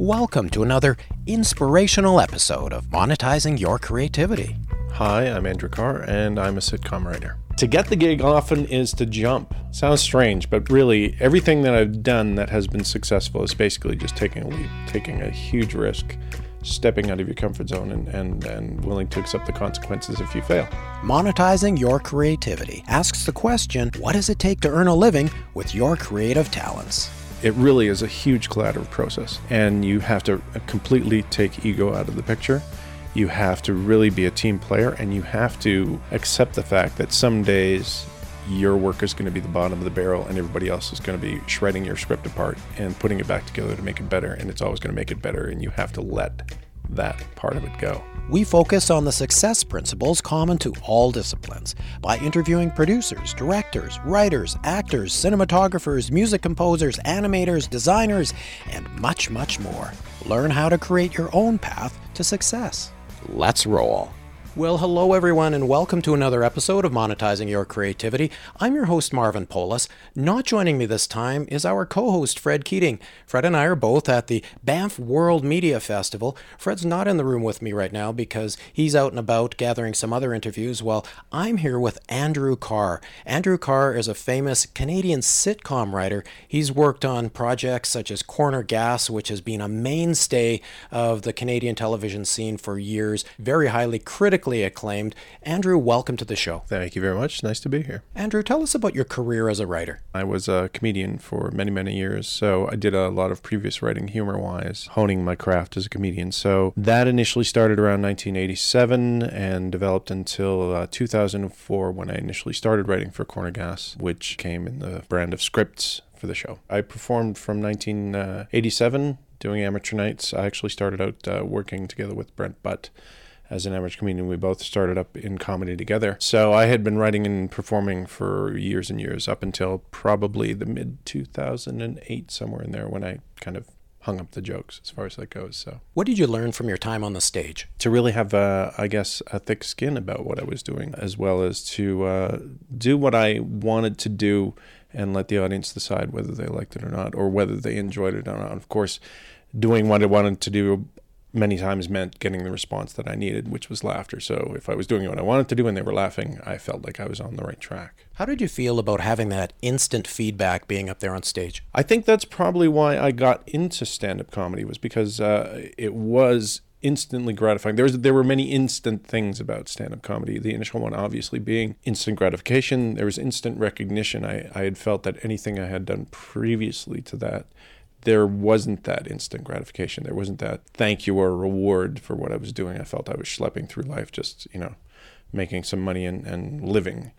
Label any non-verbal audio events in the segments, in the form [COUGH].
Welcome to another inspirational episode of Monetizing Your Creativity. Hi, I'm Andrew Carr, and I'm a sitcom writer. To get the gig often is to jump. Sounds strange, but really, everything that I've done that has been successful is basically just taking a leap, taking a huge risk, stepping out of your comfort zone, and, and, and willing to accept the consequences if you fail. Monetizing Your Creativity asks the question what does it take to earn a living with your creative talents? It really is a huge collaborative process and you have to completely take ego out of the picture. You have to really be a team player and you have to accept the fact that some days your work is going to be the bottom of the barrel and everybody else is going to be shredding your script apart and putting it back together to make it better and it's always going to make it better and you have to let that part of it go. We focus on the success principles common to all disciplines by interviewing producers, directors, writers, actors, cinematographers, music composers, animators, designers, and much, much more. Learn how to create your own path to success. Let's roll. Well, hello everyone, and welcome to another episode of Monetizing Your Creativity. I'm your host, Marvin Polis. Not joining me this time is our co host, Fred Keating. Fred and I are both at the Banff World Media Festival. Fred's not in the room with me right now because he's out and about gathering some other interviews, while I'm here with Andrew Carr. Andrew Carr is a famous Canadian sitcom writer. He's worked on projects such as Corner Gas, which has been a mainstay of the Canadian television scene for years, very highly critical critically acclaimed. Andrew, welcome to the show. Thank you very much. Nice to be here. Andrew, tell us about your career as a writer. I was a comedian for many, many years. So I did a lot of previous writing humor wise, honing my craft as a comedian. So that initially started around 1987 and developed until uh, 2004 when I initially started writing for Corner Gas, which came in the brand of scripts for the show. I performed from 1987 doing amateur nights. I actually started out uh, working together with Brent Butt as an average comedian. We both started up in comedy together. So I had been writing and performing for years and years up until probably the mid 2008, somewhere in there, when I kind of hung up the jokes as far as that goes. So, what did you learn from your time on the stage? To really have, uh, I guess, a thick skin about what I was doing, as well as to uh, do what I wanted to do and let the audience decide whether they liked it or not, or whether they enjoyed it or not. Of course, doing what I wanted to do many times meant getting the response that I needed, which was laughter. So if I was doing what I wanted to do and they were laughing, I felt like I was on the right track. How did you feel about having that instant feedback being up there on stage? I think that's probably why I got into stand-up comedy was because uh, it was instantly gratifying. There was there were many instant things about stand-up comedy. The initial one obviously being instant gratification. There was instant recognition. I, I had felt that anything I had done previously to that there wasn't that instant gratification. There wasn't that thank you or reward for what I was doing. I felt I was schlepping through life, just, you know, making some money and, and living.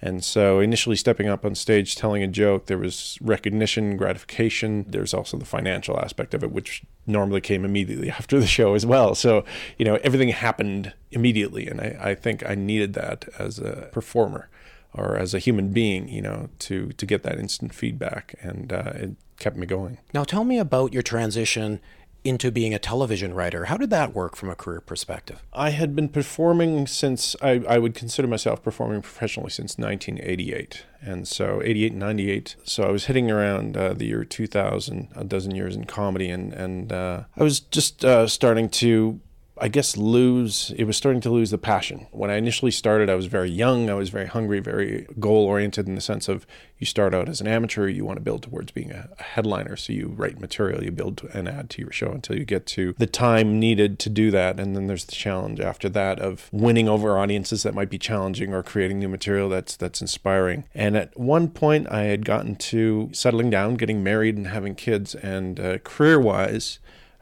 And so, initially stepping up on stage, telling a joke, there was recognition, gratification. There's also the financial aspect of it, which normally came immediately [LAUGHS] after the show as well. So, you know, everything happened immediately. And I, I think I needed that as a performer or as a human being, you know, to, to get that instant feedback. And uh, it kept me going. Now, tell me about your transition into being a television writer. How did that work from a career perspective? I had been performing since I, I would consider myself performing professionally since 1988. And so 88 and 98. So I was hitting around uh, the year 2000, a dozen years in comedy. And, and uh, I was just uh, starting to I guess lose it was starting to lose the passion. When I initially started, I was very young, I was very hungry, very goal oriented in the sense of you start out as an amateur, you want to build towards being a, headliner, so you write material, you build an add to your show until you get to the time needed to do that, and then there's the challenge after that of winning over audiences that might be challenging or creating new material that's that's inspiring. And at one point, I had gotten to settling down, getting married, and having kids, and uh, career wise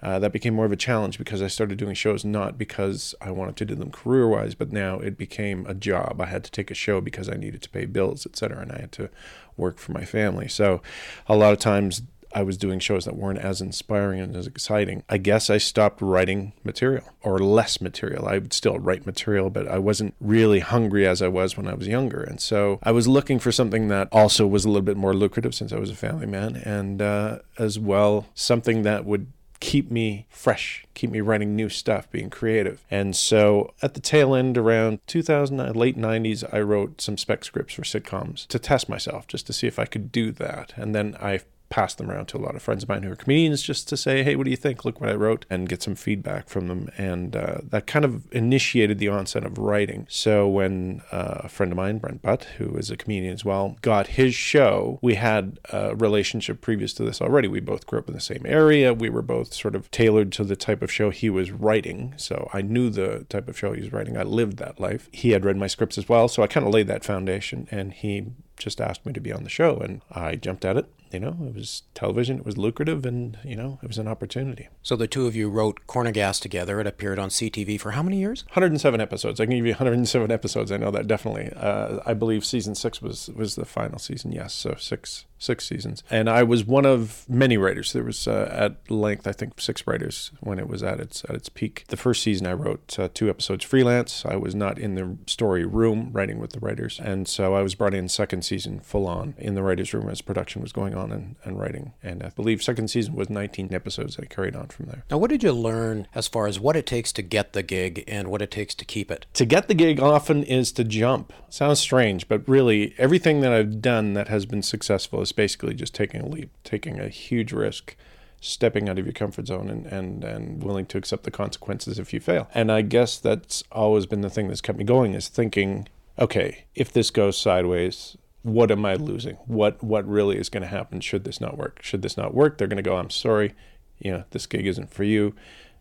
uh, that became more of a challenge because I started doing shows not because I wanted to do them career wise, but now it became a job. I had to take a show because I needed to pay bills, etc., and I had to work for my family. So a lot of times I was doing shows that weren't as inspiring and as exciting. I guess I stopped writing material or less material. I would still write material, but I wasn't really hungry as I was when I was younger. And so I was looking for something that also was a little bit more lucrative since I was a family man and uh, as well something that would keep me fresh, keep me writing new stuff, being creative. And so at the tail end, around 2000, uh, late 90s, I wrote some spec scripts for sitcoms to test myself, just to see if I could do that. And then I passed them around to a lot of friends of mine who are comedians just to say, hey, what do you think? Look what I wrote, and get some feedback from them. And uh, that kind of initiated the onset of writing. So when uh, a friend of mine, Brent Butt, who is a comedian as well, got his show, we had a relationship previous to this already. We both grew up in the same area. We were both sort of tailored to the type of show he was writing. So I knew the type of show he was writing. I lived that life. He had read my scripts as well. So I kind of laid that foundation. And he just asked me to be on the show, and I jumped at it. You know, it was television, it was lucrative, and, you know, it was an opportunity. So the two of you wrote Corner Gas together. It appeared on CTV for how many years? 107 episodes. I can give you 107 episodes. I know that definitely. Uh, I believe season six was, was the final season, yes. So six six seasons. And I was one of many writers. There was uh, at length, I think, six writers when it was at its at its peak. The first season, I wrote uh, two episodes freelance. I was not in the story room writing with the writers, and so I was brought in second season full on in the writers' room as production was going on and, and writing. And I believe second season was 19 episodes. I carried on from there. Now, what did you learn as far as what it takes to get the gig and what it takes to keep it? To get the gig often is to jump. Sounds strange, but really everything that I've done that has been successful basically just taking a leap, taking a huge risk, stepping out of your comfort zone and, and, and willing to accept the consequences if you fail. And I guess that's always been the thing that's kept me going is thinking, okay, if this goes sideways, what am I losing? What what really is going to happen should this not work? Should this not work, they're going to go, I'm sorry, you know, this gig isn't for you.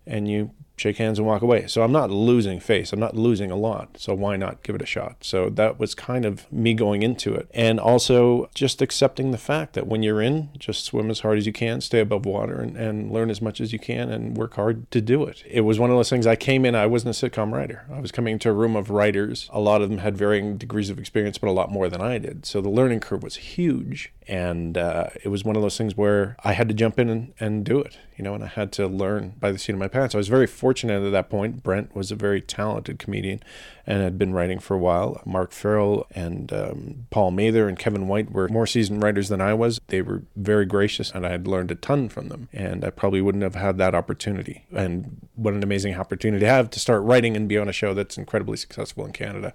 And you shake hands and walk away. So I'm not losing face. I'm not losing a lot. So why not give it a shot? So that was kind of me going into it. And also just accepting the fact that when you're in, just swim as hard as you can, stay above water, and, and learn as much as you can and work hard to do it. It was one of those things I came in, I wasn't a sitcom writer. I was coming into a room of writers. A lot of them had varying degrees of experience, but a lot more than I did. So the learning curve was huge. And uh, it was one of those things where I had to jump in and, and do it, you know, and I had to learn by the seat of my pants. I was very fortunate at that point. Brent was a very talented comedian and had been writing for a while. Mark Farrell and um, Paul Mather and Kevin White were more seasoned writers than I was. They were very gracious, and I had learned a ton from them. And I probably wouldn't have had that opportunity. And what an amazing opportunity to have to start writing and be on a show that's incredibly successful in Canada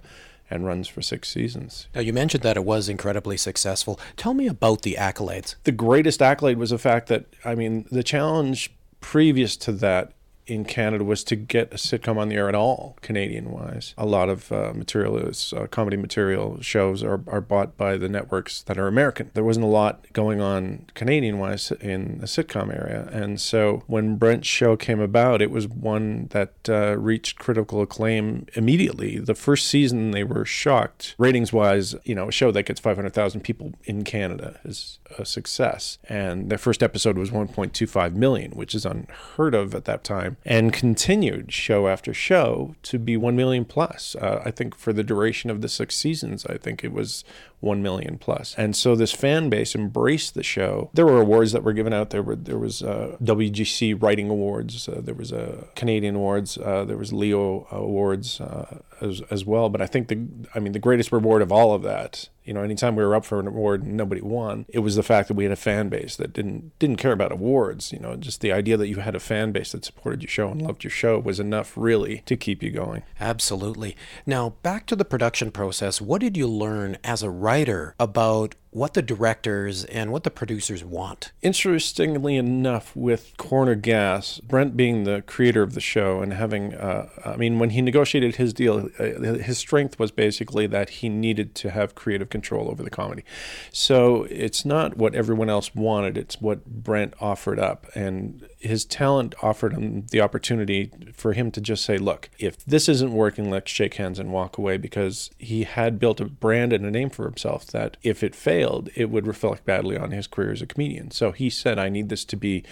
and runs for six seasons. Now, you mentioned that it was incredibly successful. Tell me about the accolades. The greatest accolade was the fact that, I mean, the challenge previous to that in Canada was to get a sitcom on the air at all, Canadian wise. A lot of uh, material is uh, comedy material shows are, are bought by the networks that are American. There wasn't a lot going on Canadian wise in the sitcom area. And so when Brent's show came about, it was one that uh, reached critical acclaim immediately. The first season, they were shocked. Ratings wise, you know, a show that gets 500,000 people in Canada is a success. And their first episode was 1.25 million, which is unheard of at that time, and continued show after show to be 1 million plus. Uh, I think for the duration of the six seasons, I think it was 1 million plus. And so this fan base embraced the show. There were awards that were given out. There were there was uh, WGC Writing Awards. Uh, there was a uh, Canadian Awards. Uh, there was Leo Awards uh, as, as well. But I think the I mean the greatest reward of all of that you know, anytime we were up for an award and nobody won, it was the fact that we had a fan base that didn't didn't care about awards. You know, just the idea that you had a fan base that supported your show and loved your show was enough, really, to keep you going. Absolutely. Now, back to the production process. What did you learn as a writer about what the directors and what the producers want. Interestingly enough, with Corner Gas, Brent being the creator of the show and having, uh, I mean, when he negotiated his deal, uh, his strength was basically that he needed to have creative control over the comedy. So it's not what everyone else wanted, it's what Brent offered up. And his talent offered him the opportunity for him to just say, look, if this isn't working, let's shake hands and walk away because he had built a brand and a name for himself that if it failed, it would reflect badly on his career as a comedian. So he said, I need this to be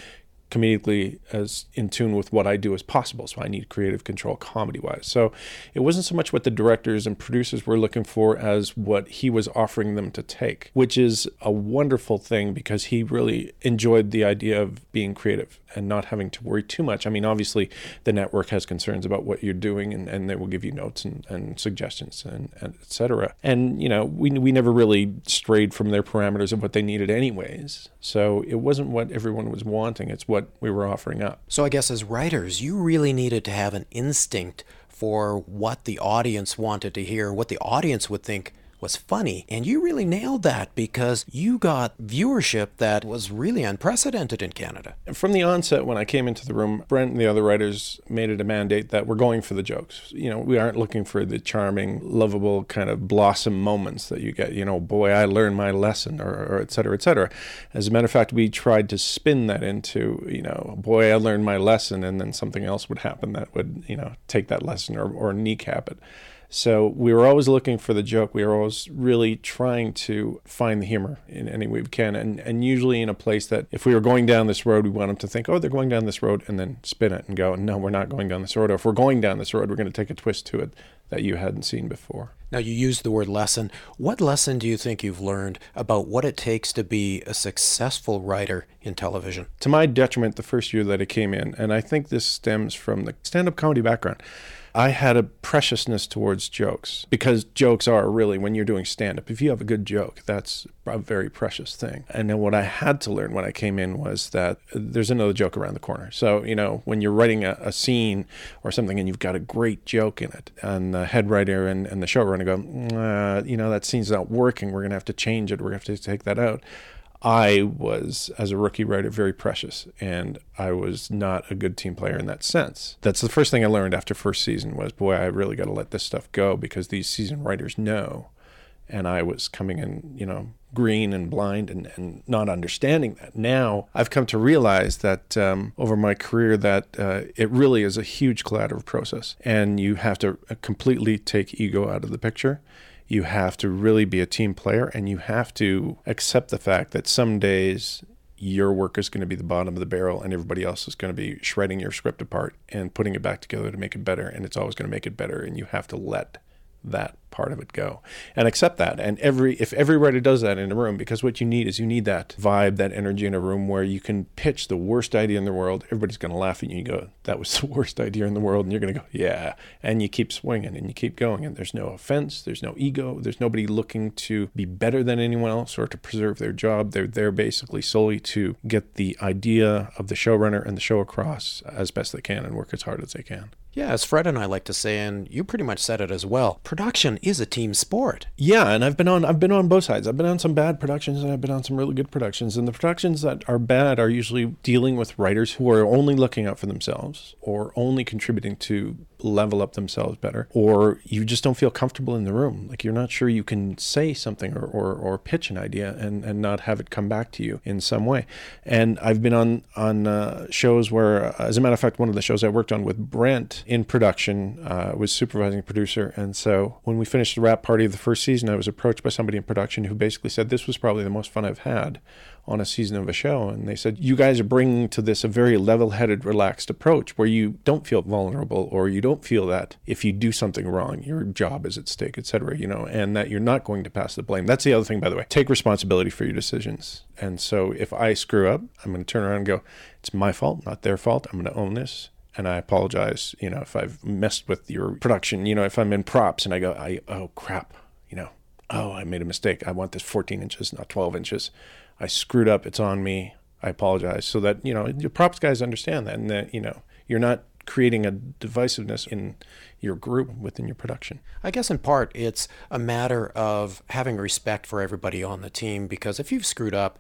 comedically as in tune with what I do as possible. So I need creative control comedy wise. So it wasn't so much what the directors and producers were looking for as what he was offering them to take, which is a wonderful thing because he really enjoyed the idea of being creative and not having to worry too much. I mean, obviously, the network has concerns about what you're doing, and, and they will give you notes and, and suggestions and, and et cetera. And, you know, we, we never really strayed from their parameters of what they needed, anyways. So it wasn't what everyone was wanting, it's what we were offering up. So I guess as writers, you really needed to have an instinct for what the audience wanted to hear, what the audience would think was funny. And you really nailed that because you got viewership that was really unprecedented in Canada. From the onset, when I came into the room, Brent and the other writers made it a mandate that we're going for the jokes. You know, we aren't looking for the charming, lovable kind of blossom moments that you get, you know, boy, I learned my lesson, or, or et cetera, et cetera. As a matter of fact, we tried to spin that into, you know, boy, I learned my lesson, and then something else would happen that would, you know, take that lesson or, or kneecap it. So we were always looking for the joke. We were always really trying to find the humor in any way we can, and and usually in a place that if we were going down this road, we want them to think, oh, they're going down this road, and then spin it and go, no, we're not going down this road. Or if we're going down this road, we're going to take a twist to it that you hadn't seen before. Now, you used the word lesson. What lesson do you think you've learned about what it takes to be a successful writer in television? To my detriment, the first year that I came in, and I think this stems from the stand up comedy background. I had a preciousness towards jokes because jokes are really, when you're doing stand up, if you have a good joke, that's a very precious thing. And then what I had to learn when I came in was that there's another joke around the corner. So, you know, when you're writing a, a scene or something and you've got a great joke in it, and the head writer and, and the showrunner go, uh, you know, that scene's not working. We're going to have to change it. We're going to have to take that out. I was, as a rookie writer, very precious, and I was not a good team player in that sense. That's the first thing I learned after first season was, boy, I really got to let this stuff go because these season writers know, and I was coming in, you know, green and blind and, and not understanding that. Now I've come to realize that um, over my career that uh, it really is a huge collaborative process, and you have to uh, completely take ego out of the picture you have to really be a team player and you have to accept the fact that some days your work is going to be the bottom of the barrel and everybody else is going to be shredding your script apart and putting it back together to make it better and it's always going to make it better and you have to let that part of it go. And accept that. And every if every writer does that in a room because what you need is you need that vibe that energy in a room where you can pitch the worst idea in the world. Everybody's going to laugh at you and you go that was [LAUGHS] the worst idea in the world. And you're going to go yeah. And you keep swinging and you keep going. And there's no offense. There's no ego. There's nobody looking to be better than anyone else or to preserve their job. They're there basically solely to get the idea of the showrunner and the show across as best they can and work as hard as they can yeah, as Fred and I like to say, and you pretty much said it as well. Production is a team sport. Yeah, and I've been on I've been on both sides. I've been on some bad productions and I've been on some really good productions. And the productions that are bad are usually dealing with writers who are only looking out for themselves or only contributing to level up themselves better, or you just don't feel comfortable in the room. Like you're not sure you can say something or, or, or pitch an idea and, and not have it come back to you in some way. And I've been on on uh, shows where, as a matter of fact, one of the shows I worked on with Brent in production uh, was supervising producer. And so when we finished the wrap party of the first season, I was approached by somebody in production who basically said, This was probably the most fun I've had on a season of a show. And they said, You guys are bringing to this a very level headed, relaxed approach where you don't feel vulnerable or you don't feel that if you do something wrong, your job is at stake, etc. You know, and that you're not going to pass the blame. That's the other thing, by the way. Take responsibility for your decisions. And so if I screw up, I'm going to turn around and go, It's my fault, not their fault. I'm going to own this and I apologize, you know, if I've messed with your production, you know, if I'm in props and I go, I, oh crap, you know, oh, I made a mistake. I want this 14 inches, not 12 inches. I screwed up. It's on me. I apologize. So that, you know, your props guys understand that and that, you know, you're not creating a divisiveness in your group within your production. I guess in part it's a matter of having respect for everybody on the team because if you've screwed up,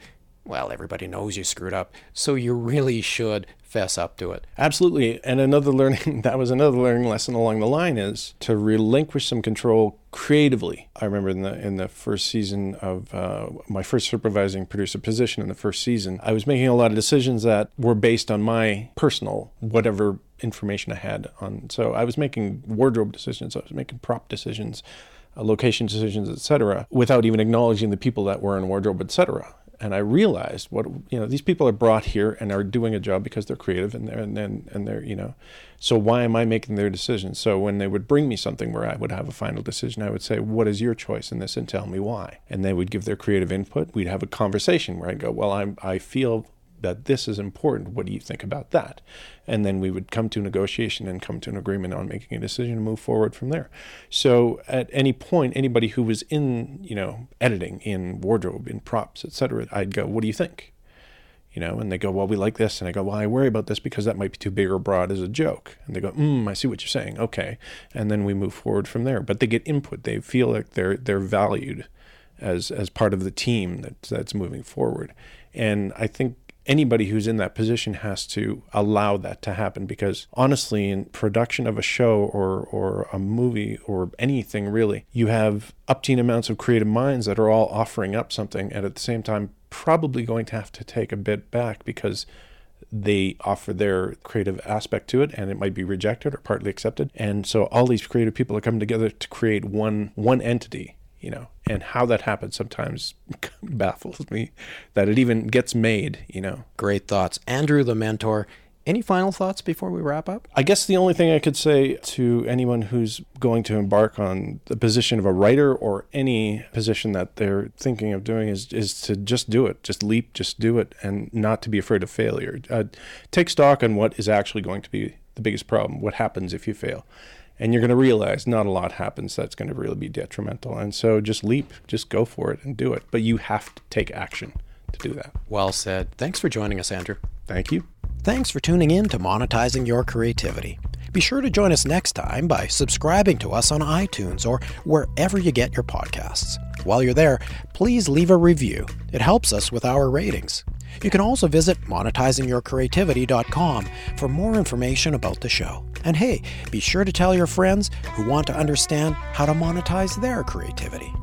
well, everybody knows you screwed up. So you really should fess up to it. Absolutely. And another learning, [LAUGHS] that was another learning lesson along the line is to relinquish some control creatively. I remember in the in the first season of uh, my first supervising producer position in the first season, I was making a lot of decisions that were based on my personal whatever information I had on. So I was making wardrobe decisions, I was making prop decisions, uh, location decisions, etc., without even acknowledging the people that were in wardrobe, etc and I realized what you know these people are brought here and are doing a job because they're creative and they're and then and they're you know so why am I making their decisions? So when they would bring me something where I would have a final decision, I would say, "What is your choice in this?" and tell me why. And they would give their creative input. We'd have a conversation where I'd go, "Well, I'm I feel that this is important. What do you think about that? And then we would come to negotiation and come to an agreement on making a decision and move forward from there. So at any point, anybody who was in, you know, editing, in wardrobe, in props, etc., I'd go, what do you think? you know, and they go, well, we like this. And I go, well, I worry about this because that might be too big or broad as a joke. And they go, "Hmm, I see what you're saying. Okay. And then we move forward from there. But they get input. They feel like they're, they're valued as, as part of the team that, that's moving forward. And I think anybody who's in that position has to allow that to happen because honestly in production of a show or or a movie or anything really you have upteen amounts of creative minds that are all offering up something and at the same time probably going to have to take a bit back because they offer their creative aspect to it and it might be rejected or partly accepted. And so all these creative people are coming together to create one one entity you know and how that happens sometimes [LAUGHS] baffles me that it even gets made you know Great thoughts. Andrew, the mentor, any final thoughts before we wrap up? I guess the only thing I could say to anyone who's going to embark on the position of a writer or any position that they're thinking of doing is is to just do it, just leap, just do it, and not to be afraid of failure. Uh, take stock on what is actually going to be the biggest problem. What happens if you fail? And you're going to realize not a lot happens that's going to really be detrimental. And so just leap, just go for it and do it. But you have to take action to do that. Well said. Thanks for joining us, Andrew. Thank you. Thanks for tuning in to Monetizing Your Creativity. Be sure to join us next time by subscribing to us on iTunes or wherever you get your podcasts. While you're there, please leave a review. It helps us with our ratings. You can also visit monetizingyourcreativity.com for more information about the show. And hey, be sure to tell your friends who want to understand how to monetize their creativity.